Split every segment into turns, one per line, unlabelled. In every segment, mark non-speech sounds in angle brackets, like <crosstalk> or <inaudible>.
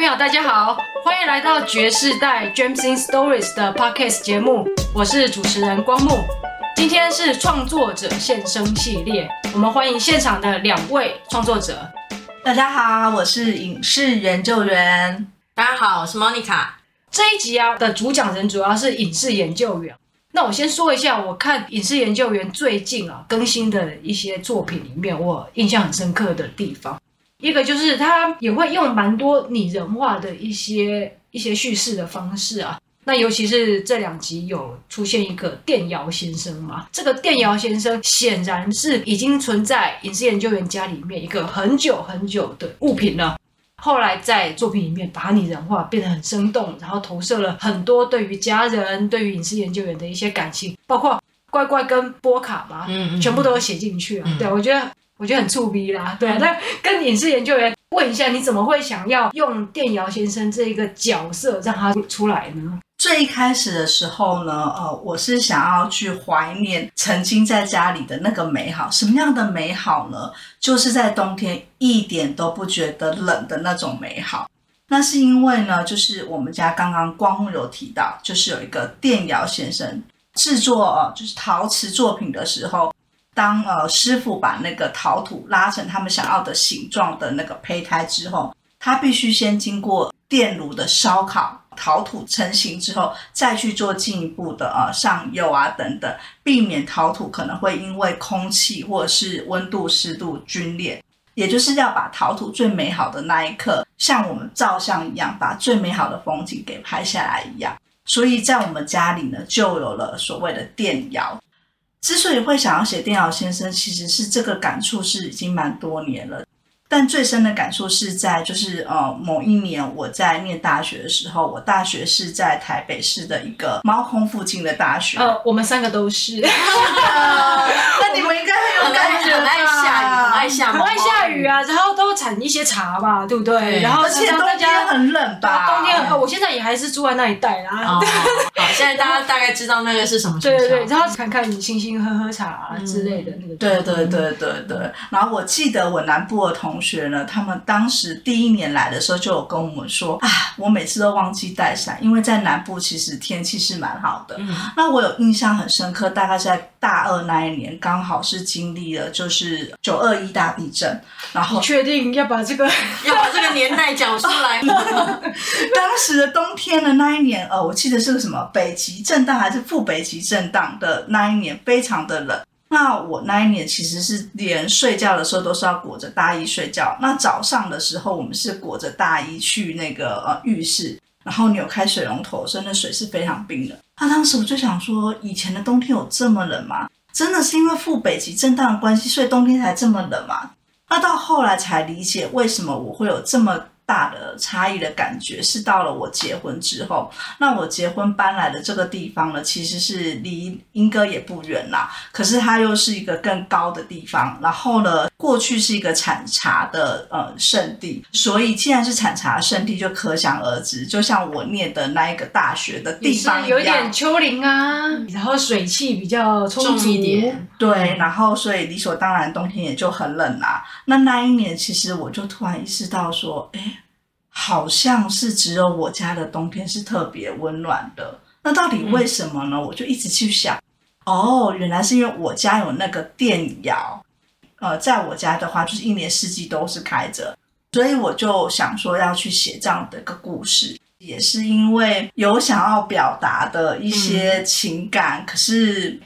朋友，大家好，欢迎来到爵士代 James in Stories 的 Podcast 节目，我是主持人光木。今天是创作者现身系列，我们欢迎现场的两位创作者。
大家好，我是影视研究员。
大家好，我是 Monica。
这一集啊的主讲人主要是影视研究员。那我先说一下，我看影视研究员最近啊更新的一些作品里面，我印象很深刻的地方。一个就是他也会用蛮多拟人化的一些一些叙事的方式啊，那尤其是这两集有出现一个电窑先生嘛，这个电窑先生显然是已经存在影视研究员家里面一个很久很久的物品了，后来在作品里面把它拟人化，变得很生动，然后投射了很多对于家人、对于影视研究员的一些感情，包括乖乖跟波卡嘛，嗯，全部都有写进去啊，对，我觉得。我觉得很触逼啦，对啊。那跟影视研究员问一下，你怎么会想要用电窑先生这一个角色让他出来呢？
最一开始的时候呢，呃，我是想要去怀念曾经在家里的那个美好。什么样的美好呢？就是在冬天一点都不觉得冷的那种美好。那是因为呢，就是我们家刚刚光目有提到，就是有一个电窑先生制作呃，就是陶瓷作品的时候。当呃师傅把那个陶土拉成他们想要的形状的那个胚胎之后，他必须先经过电炉的烧烤，陶土成型之后，再去做进一步的呃上釉啊等等，避免陶土可能会因为空气或者是温度湿度皸裂，也就是要把陶土最美好的那一刻，像我们照相一样，把最美好的风景给拍下来一样。所以在我们家里呢，就有了所谓的电窑。之所以会想要写电脑先生，其实是这个感触是已经蛮多年了。但最深的感触是在就是呃某一年我在念大学的时候，我大学是在台北市的一个猫空附近的大学。
呃，我们三个都是。<laughs> <laughs>
那你们应该很有感觉，
很爱下雨，很爱下，
很爱下雨啊，然后都产一些茶吧，对不对？
然后而且冬天很冷吧？
冬天，呃，我现在也还是住在那一带啦。
好，现在大家大概知道那个是什么。
对对对，然后看看你星星喝喝茶啊之类的那个。
对对对对对，然后我记得我南部的同。同学呢，他们当时第一年来的时候就有跟我们说啊，我每次都忘记带伞，因为在南部其实天气是蛮好的。嗯、那我有印象很深刻，大概在大二那一年，刚好是经历了就是九二一大地震。然后
你确定要把这个 <laughs>
要把这个年代讲出来吗？<laughs>
当时的冬天的那一年，呃，我记得是个什么北极震荡还是副北极震荡的那一年，非常的冷。那我那一年其实是连睡觉的时候都是要裹着大衣睡觉。那早上的时候，我们是裹着大衣去那个呃浴室，然后扭开水龙头，真的水是非常冰的。那当时我就想说，以前的冬天有这么冷吗？真的是因为副北极震荡的关系，所以冬天才这么冷吗？那到后来才理解为什么我会有这么。大的差异的感觉是到了我结婚之后，那我结婚搬来的这个地方呢，其实是离英歌也不远啦，可是它又是一个更高的地方。然后呢，过去是一个产茶的呃圣地，所以既然是产茶圣地，就可想而知，就像我念的那一个大学的地方一样，
有点丘陵啊，然后水汽比较充足一点，
对，然后所以理所当然冬天也就很冷啊。那那一年，其实我就突然意识到说，哎。好像是只有我家的冬天是特别温暖的，那到底为什么呢？嗯、我就一直去想，哦，原来是因为我家有那个电窑，呃，在我家的话就是一年四季都是开着，所以我就想说要去写这样的一个故事，也是因为有想要表达的一些情感，嗯、可是。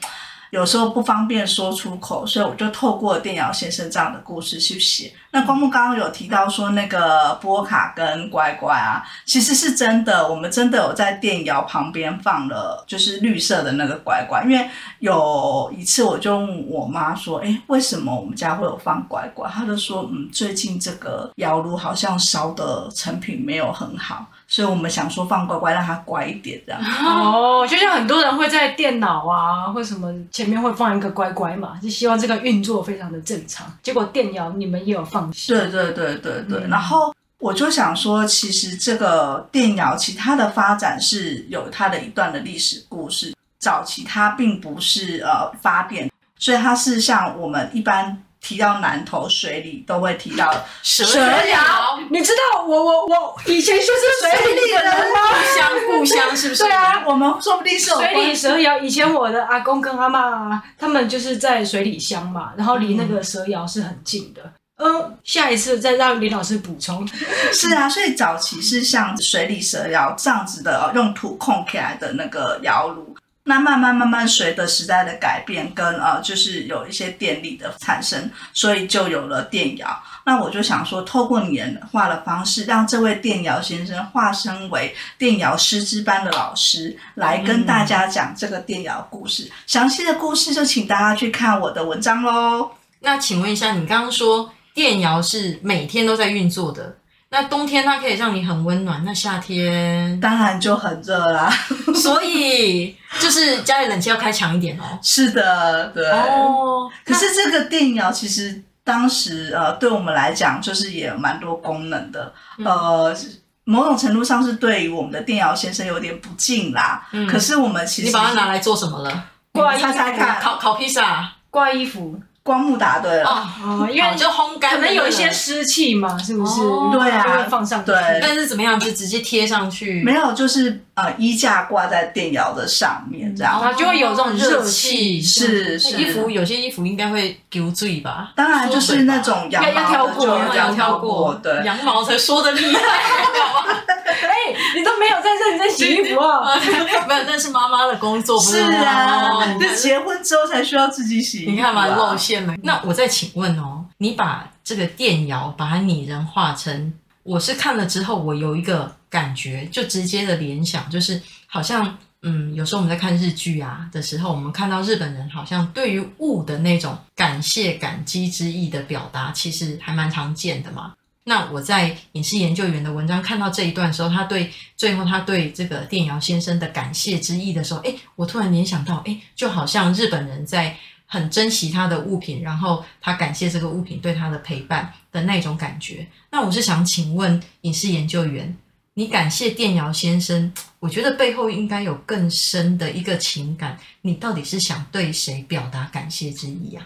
有时候不方便说出口，所以我就透过电窑先生这样的故事去写。那光木刚刚有提到说那个波卡跟乖乖啊，其实是真的，我们真的有在电窑旁边放了，就是绿色的那个乖乖。因为有一次我就问我妈说：“哎，为什么我们家会有放乖乖？”她就说：“嗯，最近这个窑炉好像烧的成品没有很好。”所以我们想说放乖乖，让它乖一点，这样。<laughs>
哦，就像很多人会在电脑啊，或什么前面会放一个乖乖嘛，就希望这个运作非常的正常。结果电摇你们也有放？
对对对对对。嗯、然后我就想说，其实这个电摇其他的发展是有它的一段的历史故事。早期它并不是呃发电，所以它是像我们一般。提到南投水里，都会提到
蛇
窑。你知道我我我以前就是水里的人吗？
故乡故乡是不是？
对啊，
我们说不定是
水里蛇窑。以前我的阿公跟阿妈他们就是在水里乡嘛，然后离那个蛇窑是很近的。嗯，下一次再让林老师补充。<laughs>
是啊，所以早期是像水里蛇窑这样子的，用土控起来的那个窑炉。那慢慢慢慢随着时代的改变，跟呃，就是有一些电力的产生，所以就有了电窑。那我就想说，透过拟人化的方式，让这位电窑先生化身为电窑师资班的老师，来跟大家讲这个电窑故事。详细的故事就请大家去看我的文章喽。
那请问一下，你刚刚说电窑是每天都在运作的？那冬天它可以让你很温暖，那夏天
当然就很热啦。<laughs>
所以就是家里冷气要开强一点哦。
是的，对。哦。可是这个电窑其实当时呃，对我们来讲就是也有蛮多功能的。嗯、呃，某种程度上是对于我们的电窑先生有点不敬啦。嗯。可是我们其实
你把它拿来做什么了？
挂
猜猜看，
烤烤披萨，
挂衣服。
光目打对了。
哦，因为
就烘干，
可能有一些湿气嘛，是不是？
对啊，
放上
对，
但是怎么样就直接贴上去？
没有，就是呃衣架挂在电窑的上面，这样
它就会有这种热气。
是是，
衣服有些衣服应该会丢醉吧？
当然就是那种羊毛
要挑过，
要挑过，对，
羊毛才说的厉害。<laughs>
哎，你都没有在认真洗衣服啊？<laughs>
没有，那是妈妈的工作，不
是啊？这结婚之后才需要自己洗。
你看嘛，露馅了。那我再请问哦，你把这个电窑把它拟人化成，我是看了之后，我有一个感觉，就直接的联想，就是好像，嗯，有时候我们在看日剧啊的时候，我们看到日本人好像对于物的那种感谢、感激之意的表达，其实还蛮常见的嘛。那我在影视研究员的文章看到这一段的时候，他对最后他对这个电窑先生的感谢之意的时候，诶，我突然联想到，诶，就好像日本人在很珍惜他的物品，然后他感谢这个物品对他的陪伴的那种感觉。那我是想请问影视研究员，你感谢电窑先生，我觉得背后应该有更深的一个情感，你到底是想对谁表达感谢之意啊？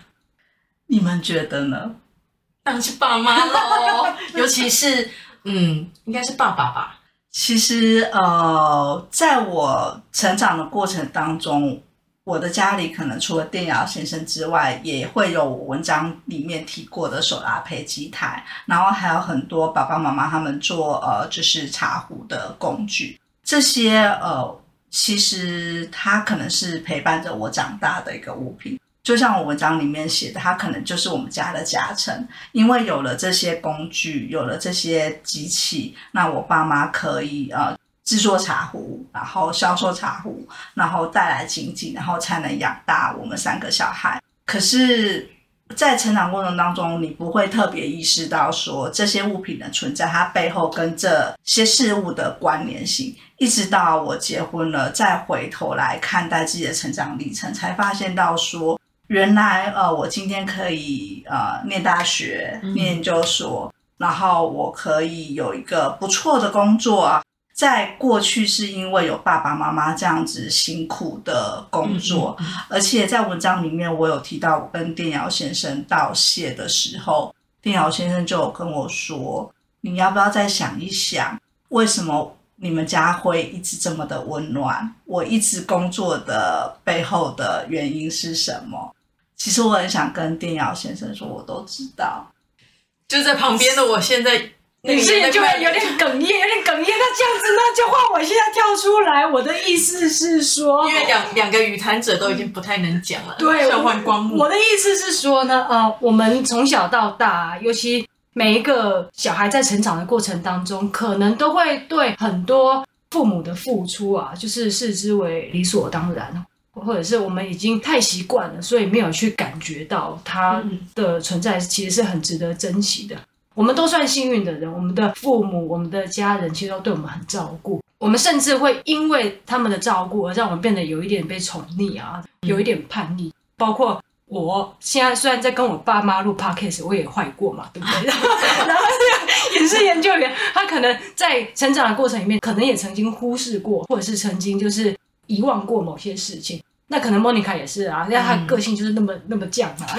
你们觉得呢？
当然是爸妈喽，尤其是嗯，应该是爸爸吧。
其实呃，在我成长的过程当中，我的家里可能除了电窑先生之外，也会有我文章里面提过的手拉胚机台，然后还有很多爸爸妈妈他们做呃，就是茶壶的工具。这些呃，其实它可能是陪伴着我长大的一个物品。就像我文章里面写的，它可能就是我们家的家产，因为有了这些工具，有了这些机器，那我爸妈可以呃制作茶壶，然后销售茶壶，然后带来经济，然后才能养大我们三个小孩。可是，在成长过程当中，你不会特别意识到说这些物品的存在，它背后跟这些事物的关联性。一直到我结婚了，再回头来看待自己的成长历程，才发现到说。原来呃，我今天可以呃念大学、念研究所，然后我可以有一个不错的工作啊。在过去是因为有爸爸妈妈这样子辛苦的工作，嗯嗯嗯、而且在文章里面我有提到，我跟电瑶先生道谢的时候，电瑶先生就有跟我说：“你要不要再想一想，为什么你们家会一直这么的温暖？我一直工作的背后的原因是什么？”其实我很想跟电瑶先生说，我都知道，
就在旁边的我现在，
女士就会有点哽咽，有点哽咽。那这样子那，就换我现在跳出来。我的意思是说，
因为两两个语谈者都已经不太能讲了，
对，
要换光幕。
我的意思是说呢，呃，我们从小到大，尤其每一个小孩在成长的过程当中，可能都会对很多父母的付出啊，就是视之为理所当然。或者是我们已经太习惯了，所以没有去感觉到它的存在，其实是很值得珍惜的。我们都算幸运的人，我们的父母、我们的家人其实都对我们很照顾。我们甚至会因为他们的照顾而让我们变得有一点被宠溺啊，有一点叛逆。包括我现在虽然在跟我爸妈录 podcast，我也坏过嘛，对不对？然后，然后也是研究员，他可能在成长的过程里面，可能也曾经忽视过，或者是曾经就是遗忘过某些事情。那可能莫妮卡也是啊，因为她个性就是那么、嗯、那么犟嘛。<laughs>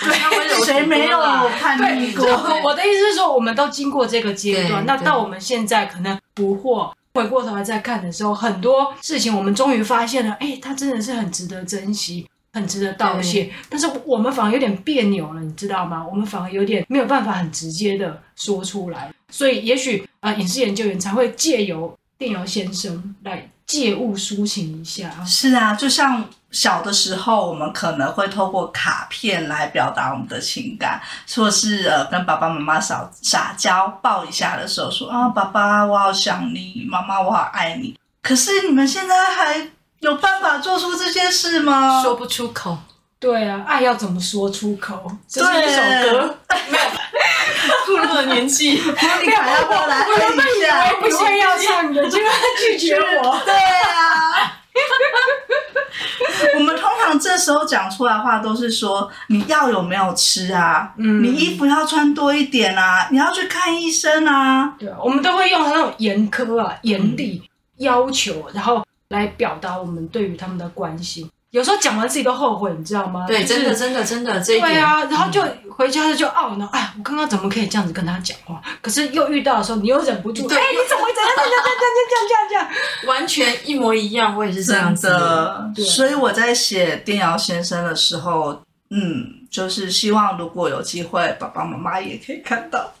我现在温柔
没有叛逆过。
我的意思是说，我们都经过这个阶段，那到我们现在可能不惑，回过头来再看的时候，很多事情我们终于发现了，哎，他真的是很值得珍惜，很值得道谢。但是我们反而有点别扭了，你知道吗？我们反而有点没有办法很直接的说出来，所以也许呃，影视研究员才会借由电瑶先生来借物抒情一下。
是啊，就像。小的时候，我们可能会透过卡片来表达我们的情感，或是呃跟爸爸妈妈撒撒娇抱一下的时候说啊，爸爸我好想你，妈妈我好爱你。可是你们现在还有办法做出这些事吗？
说不出口。
对啊，爱要怎么说出口？这是一首歌，<laughs> 没有，
步入了年纪，
你还要过来问一下，
我以为不会要唱的，结果他拒绝我。
对啊。我们通常这时候讲出来的话都是说，你药有没有吃啊？嗯，你衣服要穿多一点啊，你要去看医生啊。
对啊，我们都会用那种严苛啊、严厉要求，然后来表达我们对于他们的关心。有时候讲完自己都后悔，你知道吗？
对，
就是、
真的，真的，真的，这一点。
对啊，然后就回家就懊恼，哎，我刚刚怎么可以这样子跟他讲话？可是又遇到的时候，你又忍不住，哎，你怎么会这样这样这样这样这样这样？
完全一模一样，我也是这样子
所以我在写电瑶先生的时候，嗯，就是希望如果有机会，爸爸妈妈也可以看到。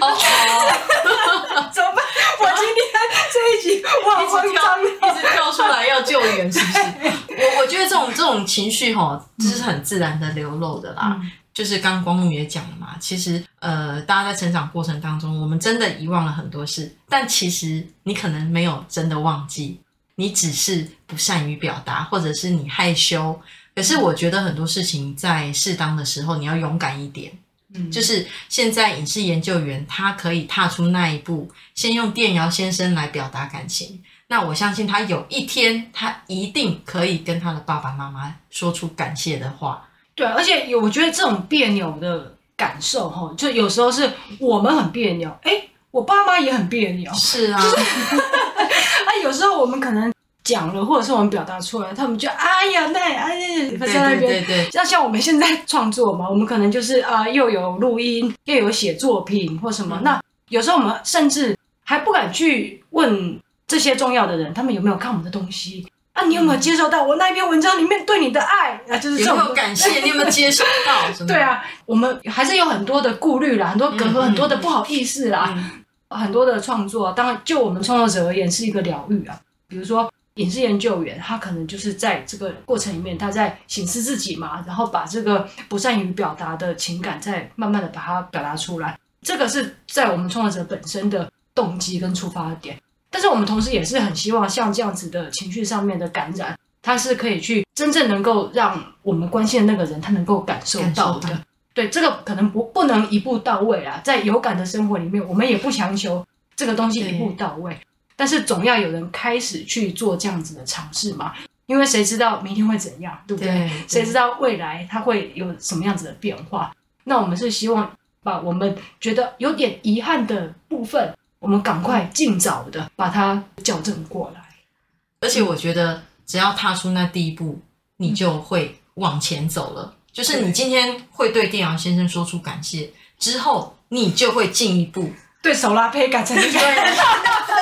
哦，<laughs>
怎么办？我今天这一集哇，
一直跳，一直跳出来要救援，是不是？<laughs> 我我觉得这种这种情绪哈，这是很自然的流露的啦。嗯、就是刚刚光木也讲了嘛，其实呃，大家在成长过程当中，我们真的遗忘了很多事，但其实你可能没有真的忘记，你只是不善于表达，或者是你害羞。可是我觉得很多事情在适当的时候，你要勇敢一点。嗯，就是现在影视研究员他可以踏出那一步，先用电摇先生来表达感情。那我相信他有一天，他一定可以跟他的爸爸妈妈说出感谢的话。
对，而且有我觉得这种别扭的感受，哈，就有时候是我们很别扭，哎，我爸妈也很别扭。
是 <laughs> 啊，
啊，有时候我们可能。讲了，或者是我们表达出来，他们就哎呀，那哎呀，在那边。对对对，像像我们现在创作嘛，我们可能就是啊、呃，又有录音，又有写作品或什么。嗯、那有时候我们甚至还不敢去问这些重要的人，他们有没有看我们的东西啊？你有没有接受到我那篇文章里面对你的爱啊？就是
有没有感谢？你有没有接受到？<laughs>
对啊，我们还是有很多的顾虑啦，很多隔阂，嗯、很多的不好意思啦，嗯、很多的创作，当然就我们创作者而言是一个疗愈啊，比如说。影视研究员，他可能就是在这个过程里面，他在省思自己嘛，然后把这个不善于表达的情感，再慢慢的把它表达出来。这个是在我们创作者本身的动机跟出发点。但是我们同时也是很希望，像这样子的情绪上面的感染，它是可以去真正能够让我们关心的那个人，他能够感受到的。对，这个可能不不能一步到位啊，在有感的生活里面，我们也不强求这个东西一步到位。但是总要有人开始去做这样子的尝试嘛，因为谁知道明天会怎样，对不对？对对，谁知道未来它会有什么样子的变化？那我们是希望把我们觉得有点遗憾的部分，我们赶快尽早的把它矫正过来。
而且我觉得，只要踏出那第一步，你就会往前走了。就是你今天会对电阳先生说出感谢之后，你就会进一步
对手拉胚改成一个。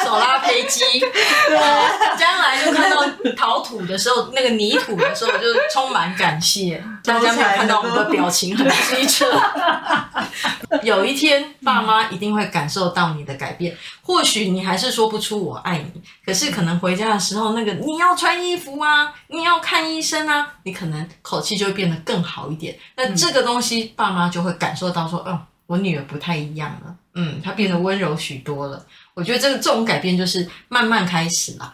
手拉胚机，对，将来就看到陶土的时候，那个泥土的时候，就充满感谢。大家没有看到我们的表情很机车。<laughs> 有一天，爸妈一定会感受到你的改变。或许你还是说不出我爱你，可是可能回家的时候，那个你要穿衣服啊，你要看医生啊，你可能口气就会变得更好一点。那这个东西，爸妈就会感受到说，哦，我女儿不太一样了，嗯，她变得温柔许多了。我觉得这个这种改变就是慢慢开始啦。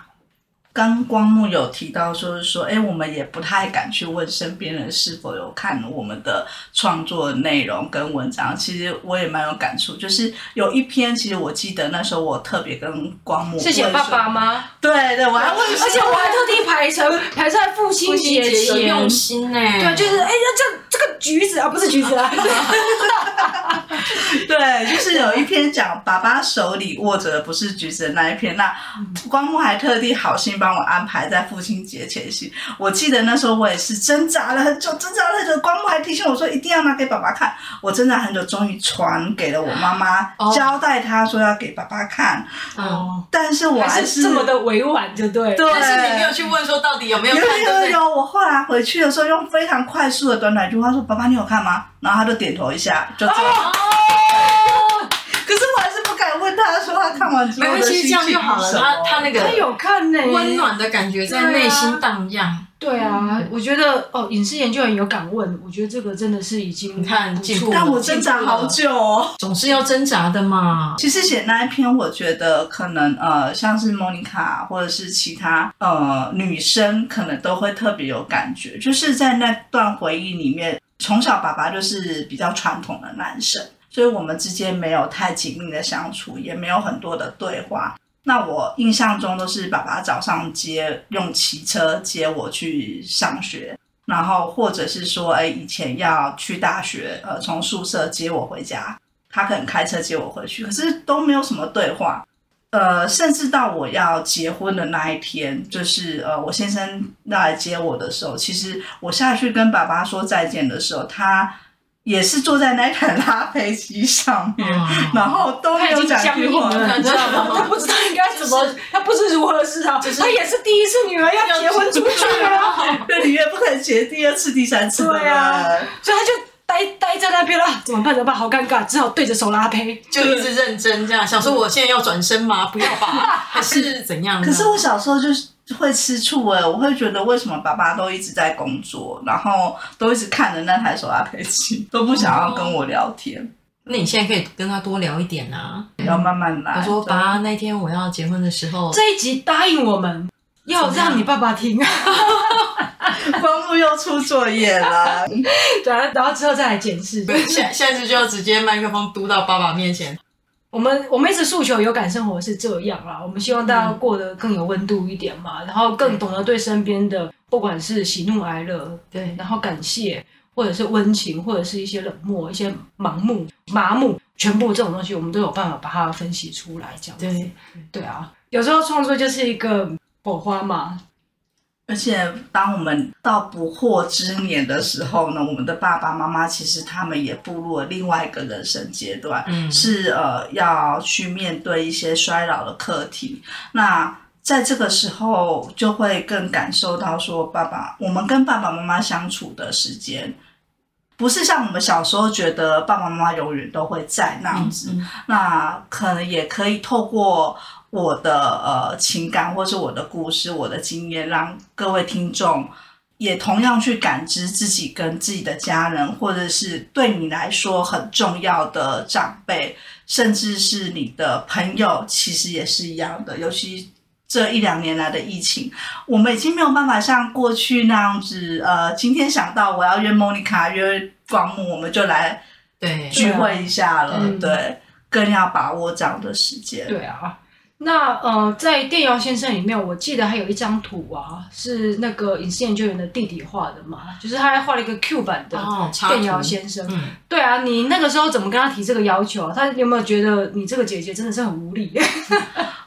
刚光木有提到，就是说，哎，我们也不太敢去问身边人是否有看我们的创作的内容跟文章。其实我也蛮有感触，就是有一篇，其实我记得那时候我特别跟光木
是写爸爸吗？
对对，我还问，
而且我还特地排成 <laughs> 排在父亲节前，
用心哎，
对，就是哎呀，这这个橘子啊，不是橘子啊。<laughs> <laughs>
对，就是有一篇讲爸爸手里握着的不是橘子的那一篇。那光木还特地好心帮我安排在父亲节前夕。我记得那时候我也是挣扎了很久，挣扎了很久。光木还提醒我说一定要拿给爸爸看。我挣扎很久，终于传给了我妈妈，交代她说要给爸爸看。哦，但是我还是，
还是这么的委婉，就对。
对，
但是你没有去问说到底有没有看。
有有有，我后来回去的时候用非常快速的短短一句话说：“爸爸，你有看吗？”然后他就点头一下，就这可是我还是不敢问他说他看完之后的心情是什么。没关系，这样就好了。
他他那个
他有看呢，
温暖的感觉在内心荡漾。
对啊，我觉得哦，影视研究员有敢问，我觉得这个真的是已经
你看进步。
但我挣扎好久哦，
总是要挣扎的嘛。
其实写那一篇，我觉得可能呃，像是莫妮卡或者是其他呃女生，可能都会特别有感觉，就是在那段回忆里面，从小爸爸就是比较传统的男生，所以我们之间没有太紧密的相处，也没有很多的对话。那我印象中都是爸爸早上接，用骑车接我去上学，然后或者是说，哎，以前要去大学，呃，从宿舍接我回家，他可能开车接我回去，可是都没有什么对话，呃，甚至到我要结婚的那一天，就是呃，我先生要来接我的时候，其实我下去跟爸爸说再见的时候，他。也是坐在那台拉菲机上面，嗯、然后都没有讲句话，<laughs>
你知道吗？他不知道应该怎么，就是、他不知如何是好。就是、他也是第一次女儿要结婚出去啊，
对，你也不可能结第二次、第三次对啊，
所以他就呆呆在那边了，怎么办？怎么办？好尴尬，只好对着手拉胚，
就一直认真这样，想说我现在要转身吗？不要吧，<laughs> 还是怎样？
可是我小时候就是。会吃醋哎，我会觉得为什么爸爸都一直在工作，然后都一直看着那台手拉胚机，都不想要跟我聊天。哦。
那你现在可以跟他多聊一点啊，
要慢慢来。
我说爸，那天我要结婚的时候，
这一集答应我们要让你爸爸听。<laughs>
光木又出作业了，
对啊，然后之后再来检视。
下下次就要直接麦克风嘟到爸爸面前。
我们我们一直诉求有感生活是这样啦，我们希望大家过得更有温度一点嘛，嗯、然后更懂得对身边的不管是喜怒哀乐，对，然后感谢或者是温情，或者是一些冷漠、一些盲目、麻木，全部这种东西我们都有办法把它分析出来，这样子。对对啊，有时候创作就是一个火花嘛。
而且，当我们到不惑之年的时候呢，我们的爸爸妈妈其实他们也步入了另外一个人生阶段，嗯，是呃要去面对一些衰老的课题。那在这个时候，就会更感受到说，爸爸，我们跟爸爸妈妈相处的时间，不是像我们小时候觉得爸爸妈妈永远都会在那样子。那可能也可以透过。我的呃情感，或是我的故事，我的经验，让各位听众也同样去感知自己跟自己的家人，或者是对你来说很重要的长辈，甚至是你的朋友，其实也是一样的。尤其这一两年来的疫情，我们已经没有办法像过去那样子，呃，今天想到我要约莫妮卡约广木，我们就来对聚会一下了，对，对，更要把握这样的时间。
对啊。那呃，在电摇先生里面，我记得还有一张图啊，是那个影视研究员的弟弟画的嘛，就是他还画了一个 Q 版的电摇先生。哦嗯、对啊，你那个时候怎么跟他提这个要求啊？他有没有觉得你这个姐姐真的是很无理？<laughs>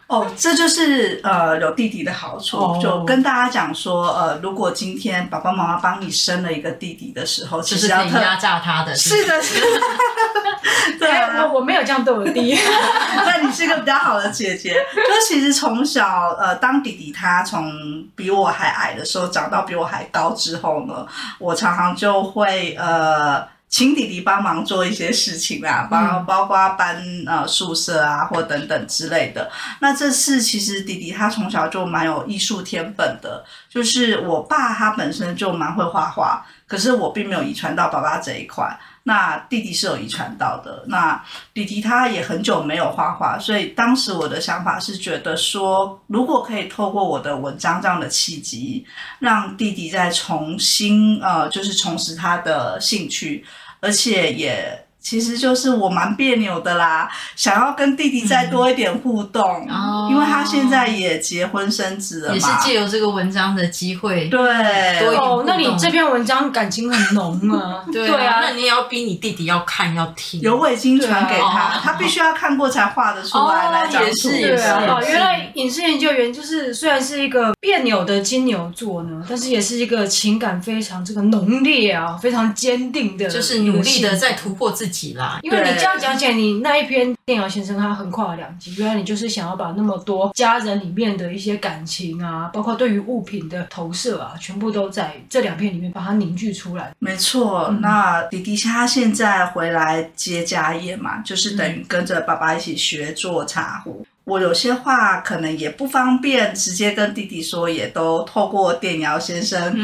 哦，这就是呃有弟弟的好处，哦、就跟大家讲说，呃，如果今天爸爸妈妈帮你生了一个弟弟的时候，其实要
压榨他的。
是的，是的。对啊，
我我没有这样对我弟，<laughs>
那你是一个比较好的姐姐。就其实从小呃，当弟弟他从比我还矮的时候长到比我还高之后呢，我常常就会呃。请弟弟帮忙做一些事情啊，包包括搬呃宿舍啊，或等等之类的。那这次其实弟弟他从小就蛮有艺术天分的，就是我爸他本身就蛮会画画，可是我并没有遗传到爸爸这一块。那弟弟是有遗传到的，那弟弟他也很久没有画画，所以当时我的想法是觉得说，如果可以透过我的文章这样的契机，让弟弟再重新呃，就是重拾他的兴趣，而且也其实就是我蛮别扭的啦，想要跟弟弟再多一点互动，
嗯、
因为他现在也结婚生子了嘛，
也是借由这个文章的机会，
对，
哦，那你这篇文章感情很浓 <laughs> 啊，
对啊，那你也要逼你弟弟要看要听，
有我已经传给他，
啊、
他必须要看过才画得出来来讲述，
对啊，
哦，原来影视研究员就是虽然是一个别扭的金牛座呢，但是也是一个情感非常这个浓烈啊，非常坚定的，
就是努力的在突破自己啦，
因为你。这样讲起来，你那一篇电窑先生他横跨了两集，原来你就是想要把那么多家人里面的一些感情啊，包括对于物品的投射啊，全部都在这两篇里面把它凝聚出来。
没错，嗯、那迪迪他现在回来接家业嘛，就是等于跟着爸爸一起学做茶壶。我有些话可能也不方便直接跟弟弟说，也都透过电窑先生，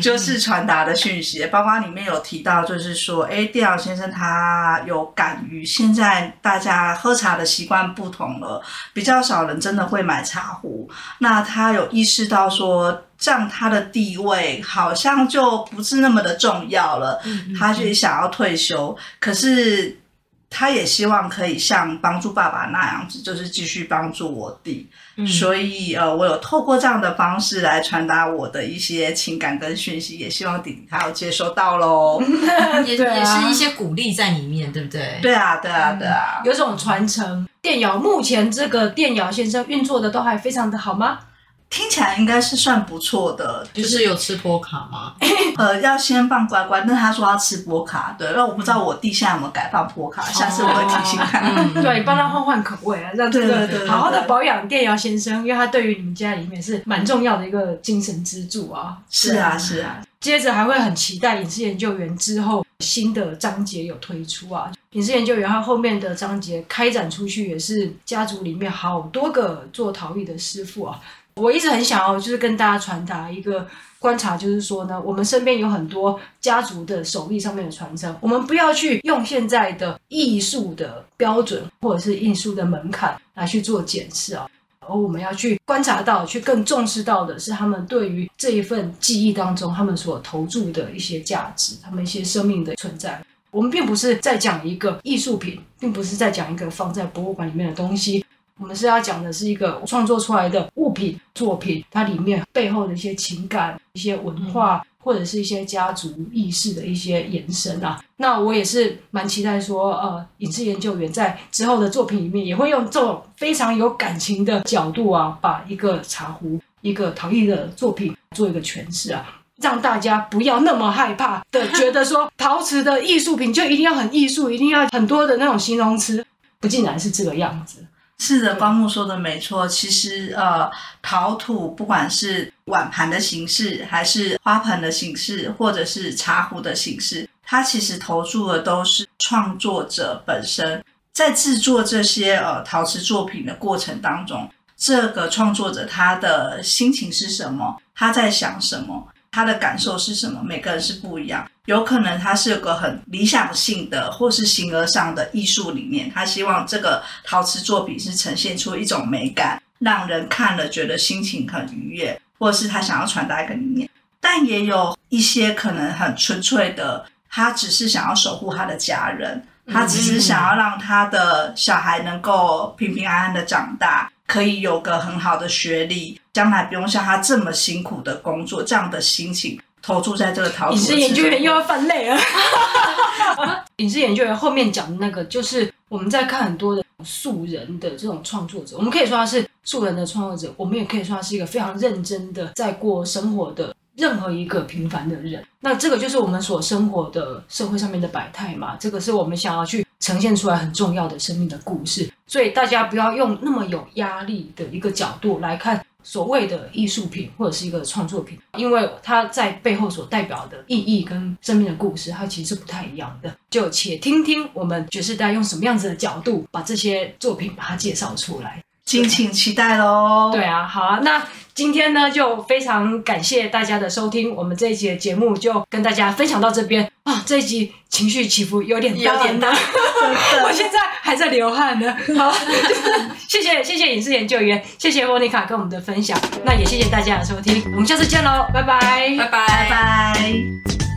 就是传达的讯息，包括里面有提到，就是说，哎，电窑先生他有感于现在大家喝茶的习惯不同了，比较少人真的会买茶壶，那他有意识到说，这样他的地位好像就不是那么的重要了，他就想要退休，可是。他也希望可以像帮助爸爸那样子，就是继续帮助我弟。嗯、所以呃，我有透过这样的方式来传达我的一些情感跟讯息，也希望弟弟他有接收到喽。<laughs>
也 <laughs> 也是一些鼓励在里面，对不对？
对啊，对啊，对啊，
嗯、有种传承。电窑目前这个电窑先生运作的都还非常的好吗？
听起来应该是算不错的，
就是有吃波卡吗？<laughs>
呃，要先放乖乖，但他说要吃波卡，对，那我不知道我弟现在有没有改放波卡，下次我会提醒他。
哦嗯、<laughs> 对，你帮他换换口味啊，让这个好好的保养电窑先生，因为他对于你们家里面是蛮重要的一个精神支柱啊。
是啊，是啊。
接着还会很期待影视研究员之后新的章节有推出啊，影视研究员他后面的章节开展出去，也是家族里面好多个做陶艺的师傅啊。我一直很想要，就是跟大家传达一个观察，就是说呢，我们身边有很多家族的手艺上面的传承，我们不要去用现在的艺术的标准或者是艺术的门槛来去做检视啊，而我们要去观察到，去更重视到的是他们对于这一份记忆当中他们所投注的一些价值，他们一些生命的存在。我们并不是在讲一个艺术品，并不是在讲一个放在博物馆里面的东西。我们是要讲的是一个创作出来的物品作品，它里面背后的一些情感、一些文化，或者是一些家族意识的一些延伸啊。那我也是蛮期待说，呃，影视研究员在之后的作品里面也会用这种非常有感情的角度啊，把一个茶壶、一个陶艺的作品做一个诠释啊，让大家不要那么害怕的觉得说陶瓷的艺术品就一定要很艺术，一定要很多的那种形容词，不竟然是这个样子。
是的，光木说的没错。其实，呃，陶土不管是碗盘的形式，还是花盆的形式，或者是茶壶的形式，它其实投注的都是创作者本身在制作这些呃陶瓷作品的过程当中，这个创作者他的心情是什么，他在想什么。他的感受是什么？每个人是不一样。有可能他是有个很理想性的，或是形而上的艺术理念。他希望这个陶瓷作品是呈现出一种美感，让人看了觉得心情很愉悦，或是他想要传达一个理念。但也有一些可能很纯粹的，他只是想要守护他的家人，他只是想要让他的小孩能够平平安安的长大。可以有个很好的学历，将来不用像他这么辛苦的工作，这样的心情投注在这个陶瓷。隐世
研究员又要犯累了。<laughs> 影视研究员后面讲的那个，就是我们在看很多的素人的这种创作者，我们可以说他是素人的创作者，我们也可以说他是一个非常认真的在过生活的任何一个平凡的人。那这个就是我们所生活的社会上面的百态嘛，这个是我们想要去。呈现出来很重要的生命的故事，所以大家不要用那么有压力的一个角度来看所谓的艺术品或者是一个创作品，因为它在背后所代表的意义跟生命的故事，它其实是不太一样的。就且听听我们爵士代用什么样子的角度把这些作品把它介绍出来，
敬请期待喽。
对啊，好啊，那。今天呢，就非常感谢大家的收听，我们这一集的节目就跟大家分享到这边啊。这一集情绪起伏有点大，有点大，<laughs> 我现在还在流汗呢。好，谢谢谢谢影视研究员，谢谢莫妮卡跟我们的分享，那也谢谢大家的收听，我们下次见喽，拜拜，
拜拜，拜拜。